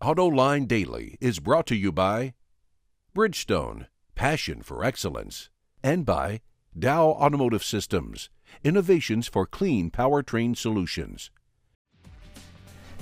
AutoLine Daily is brought to you by Bridgestone, passion for excellence, and by Dow Automotive Systems, innovations for clean powertrain solutions.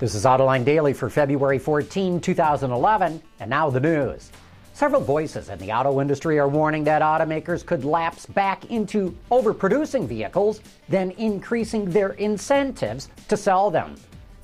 This is Autoline Daily for February 14, 2011, and now the news. Several voices in the auto industry are warning that automakers could lapse back into overproducing vehicles, then increasing their incentives to sell them.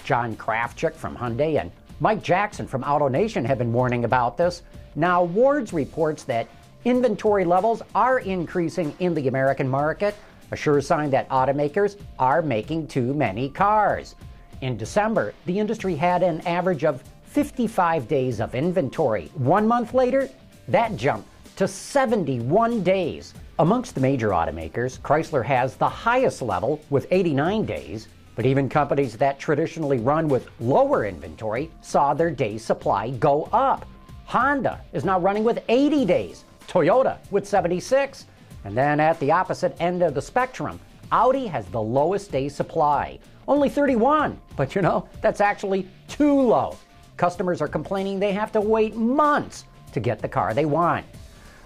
John Krafcik from Hyundai and Mike Jackson from AutoNation have been warning about this. Now, Wards reports that inventory levels are increasing in the American market, a sure sign that automakers are making too many cars. In December, the industry had an average of 55 days of inventory. One month later, that jumped to 71 days. Amongst the major automakers, Chrysler has the highest level with 89 days, but even companies that traditionally run with lower inventory saw their day supply go up. Honda is now running with 80 days, Toyota with 76. And then at the opposite end of the spectrum, Audi has the lowest day supply, only 31. But you know, that's actually too low. Customers are complaining they have to wait months to get the car they want.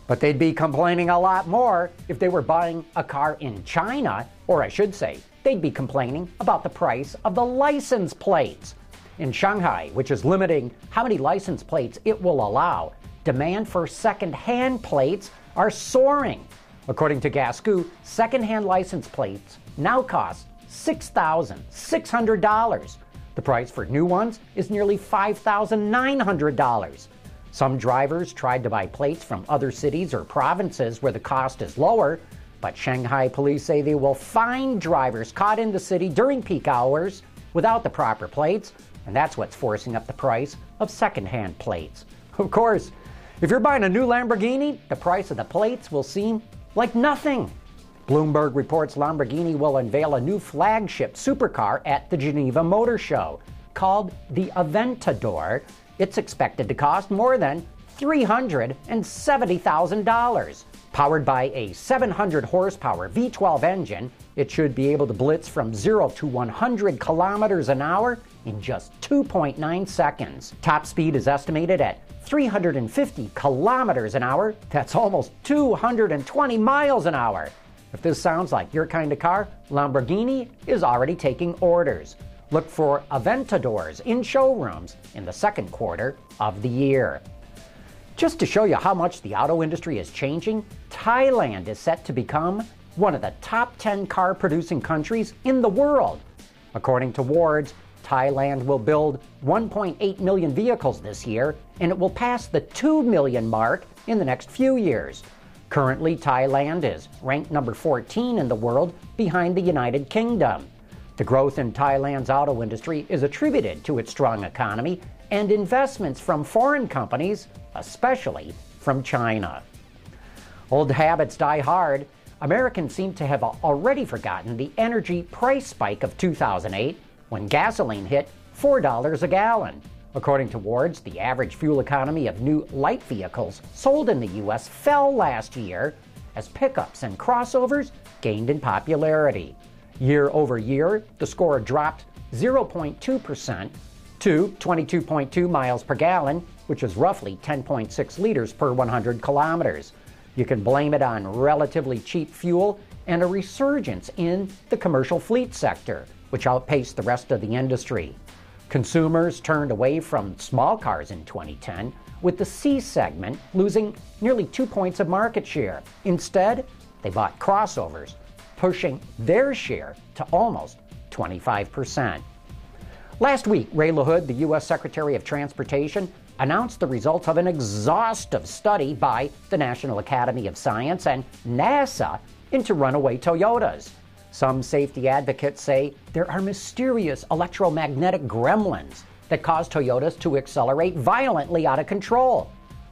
But they'd be complaining a lot more if they were buying a car in China, or I should say, they'd be complaining about the price of the license plates. In Shanghai, which is limiting how many license plates it will allow, demand for second-hand plates are soaring. According to Gasgoo, second-hand license plates now cost $6,600. The price for new ones is nearly $5,900. Some drivers tried to buy plates from other cities or provinces where the cost is lower, but Shanghai police say they will fine drivers caught in the city during peak hours without the proper plates, and that's what's forcing up the price of secondhand plates. Of course, if you're buying a new Lamborghini, the price of the plates will seem like nothing. Bloomberg reports Lamborghini will unveil a new flagship supercar at the Geneva Motor Show called the Aventador. It's expected to cost more than $370,000. Powered by a 700 horsepower V12 engine, it should be able to blitz from 0 to 100 kilometers an hour in just 2.9 seconds. Top speed is estimated at 350 kilometers an hour. That's almost 220 miles an hour. If this sounds like your kind of car, Lamborghini is already taking orders. Look for Aventadors in showrooms in the second quarter of the year. Just to show you how much the auto industry is changing, Thailand is set to become one of the top 10 car producing countries in the world. According to Wards, Thailand will build 1.8 million vehicles this year, and it will pass the 2 million mark in the next few years. Currently, Thailand is ranked number 14 in the world behind the United Kingdom. The growth in Thailand's auto industry is attributed to its strong economy and investments from foreign companies, especially from China. Old habits die hard. Americans seem to have already forgotten the energy price spike of 2008 when gasoline hit $4 a gallon. According to Wards, the average fuel economy of new light vehicles sold in the U.S. fell last year as pickups and crossovers gained in popularity. Year over year, the score dropped 0.2% to 22.2 miles per gallon, which is roughly 10.6 liters per 100 kilometers. You can blame it on relatively cheap fuel and a resurgence in the commercial fleet sector, which outpaced the rest of the industry. Consumers turned away from small cars in 2010, with the C segment losing nearly two points of market share. Instead, they bought crossovers, pushing their share to almost 25%. Last week, Ray LaHood, the U.S. Secretary of Transportation, announced the results of an exhaustive study by the National Academy of Science and NASA into runaway Toyotas. Some safety advocates say there are mysterious electromagnetic gremlins that cause Toyotas to accelerate violently out of control.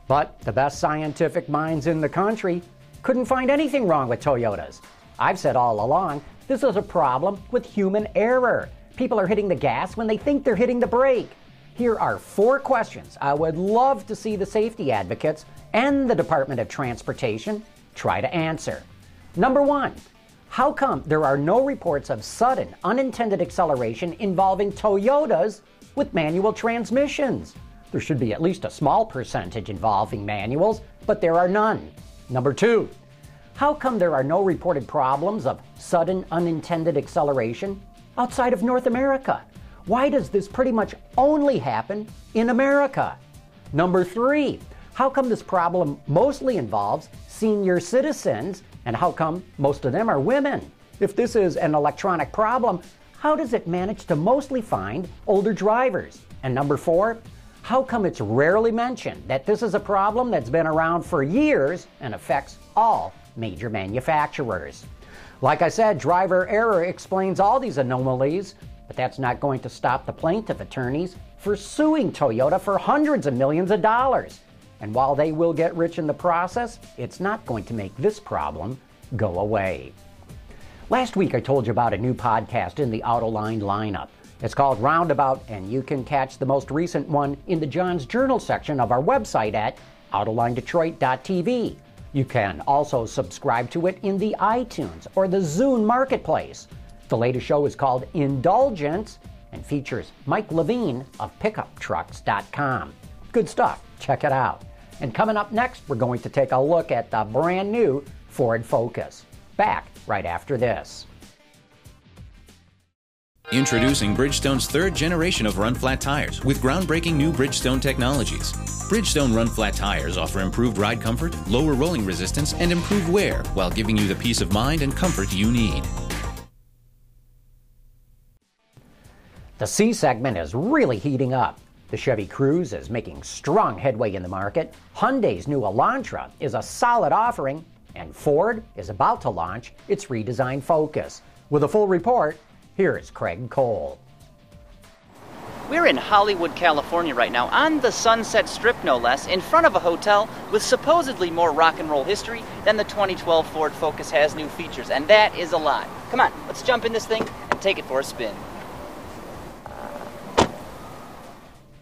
But the best scientific minds in the country couldn't find anything wrong with Toyotas. I've said all along this is a problem with human error. People are hitting the gas when they think they're hitting the brake. Here are four questions I would love to see the safety advocates and the Department of Transportation try to answer. Number one, how come there are no reports of sudden unintended acceleration involving Toyotas with manual transmissions? There should be at least a small percentage involving manuals, but there are none. Number two, how come there are no reported problems of sudden unintended acceleration outside of North America? Why does this pretty much only happen in America? Number three, how come this problem mostly involves senior citizens and how come most of them are women? If this is an electronic problem, how does it manage to mostly find older drivers? And number four, how come it's rarely mentioned that this is a problem that's been around for years and affects all major manufacturers? Like I said, driver error explains all these anomalies, but that's not going to stop the plaintiff attorneys for suing Toyota for hundreds of millions of dollars. And while they will get rich in the process, it's not going to make this problem go away. Last week, I told you about a new podcast in the Autoline lineup. It's called Roundabout, and you can catch the most recent one in the John's Journal section of our website at AutolineDetroit.tv. You can also subscribe to it in the iTunes or the Zune Marketplace. The latest show is called Indulgence and features Mike Levine of PickupTrucks.com. Good stuff. Check it out. And coming up next, we're going to take a look at the brand new Ford Focus. Back right after this. Introducing Bridgestone's third generation of run flat tires with groundbreaking new Bridgestone technologies. Bridgestone run flat tires offer improved ride comfort, lower rolling resistance, and improved wear while giving you the peace of mind and comfort you need. The C segment is really heating up. The Chevy Cruze is making strong headway in the market. Hyundai's new Elantra is a solid offering, and Ford is about to launch its redesigned Focus. With a full report, here's Craig Cole. We're in Hollywood, California right now, on the Sunset Strip no less, in front of a hotel with supposedly more rock and roll history than the 2012 Ford Focus has new features, and that is a lot. Come on, let's jump in this thing and take it for a spin.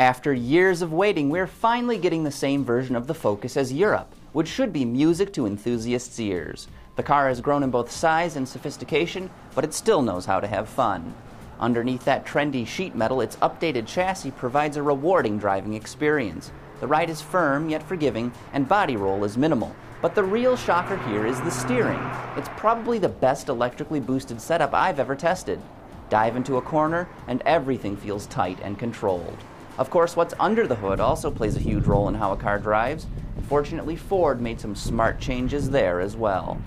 After years of waiting, we're finally getting the same version of the Focus as Europe, which should be music to enthusiasts' ears. The car has grown in both size and sophistication, but it still knows how to have fun. Underneath that trendy sheet metal, its updated chassis provides a rewarding driving experience. The ride is firm yet forgiving, and body roll is minimal. But the real shocker here is the steering. It's probably the best electrically boosted setup I've ever tested. Dive into a corner, and everything feels tight and controlled. Of course, what's under the hood also plays a huge role in how a car drives. Fortunately, Ford made some smart changes there as well.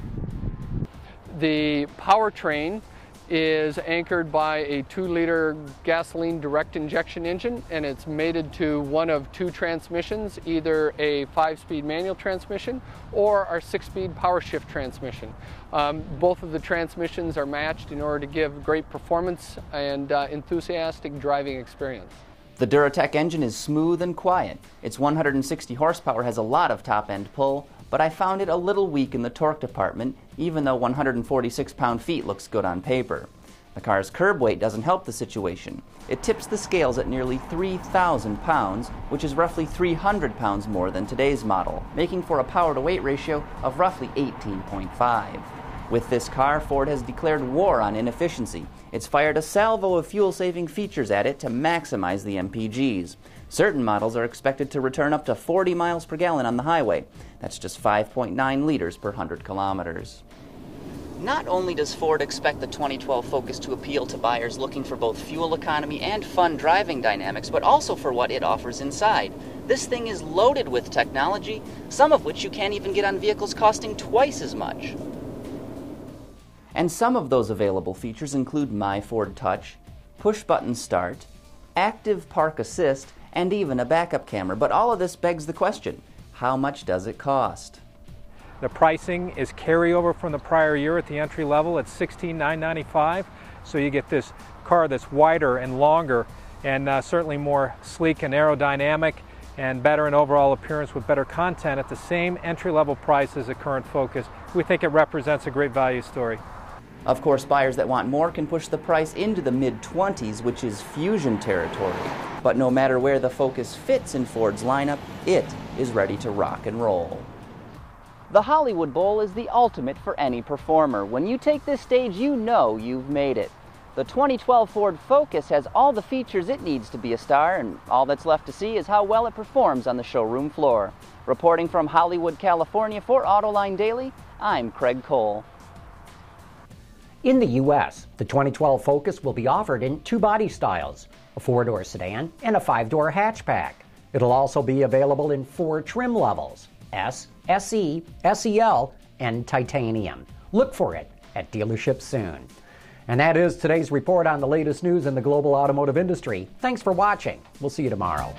The powertrain is anchored by a 2 liter gasoline direct injection engine and it's mated to one of two transmissions, either a 5 speed manual transmission or our 6 speed power shift transmission. Um, both of the transmissions are matched in order to give great performance and uh, enthusiastic driving experience. The Duratec engine is smooth and quiet. Its 160 horsepower has a lot of top end pull, but I found it a little weak in the torque department, even though 146 pound feet looks good on paper. The car's curb weight doesn't help the situation. It tips the scales at nearly 3,000 pounds, which is roughly 300 pounds more than today's model, making for a power to weight ratio of roughly 18.5. With this car, Ford has declared war on inefficiency. It's fired a salvo of fuel saving features at it to maximize the MPGs. Certain models are expected to return up to 40 miles per gallon on the highway. That's just 5.9 liters per 100 kilometers. Not only does Ford expect the 2012 Focus to appeal to buyers looking for both fuel economy and fun driving dynamics, but also for what it offers inside. This thing is loaded with technology, some of which you can't even get on vehicles costing twice as much. And some of those available features include My Ford Touch, push button start, active park assist, and even a backup camera. But all of this begs the question how much does it cost? The pricing is carryover from the prior year at the entry level at 16,995. So you get this car that's wider and longer and uh, certainly more sleek and aerodynamic and better in overall appearance with better content at the same entry level price as the current Focus. We think it represents a great value story. Of course, buyers that want more can push the price into the mid 20s, which is fusion territory. But no matter where the Focus fits in Ford's lineup, it is ready to rock and roll. The Hollywood Bowl is the ultimate for any performer. When you take this stage, you know you've made it. The 2012 Ford Focus has all the features it needs to be a star, and all that's left to see is how well it performs on the showroom floor. Reporting from Hollywood, California for Autoline Daily, I'm Craig Cole. In the U.S., the 2012 Focus will be offered in two body styles a four door sedan and a five door hatchback. It'll also be available in four trim levels S, SE, SEL, and titanium. Look for it at dealerships soon. And that is today's report on the latest news in the global automotive industry. Thanks for watching. We'll see you tomorrow.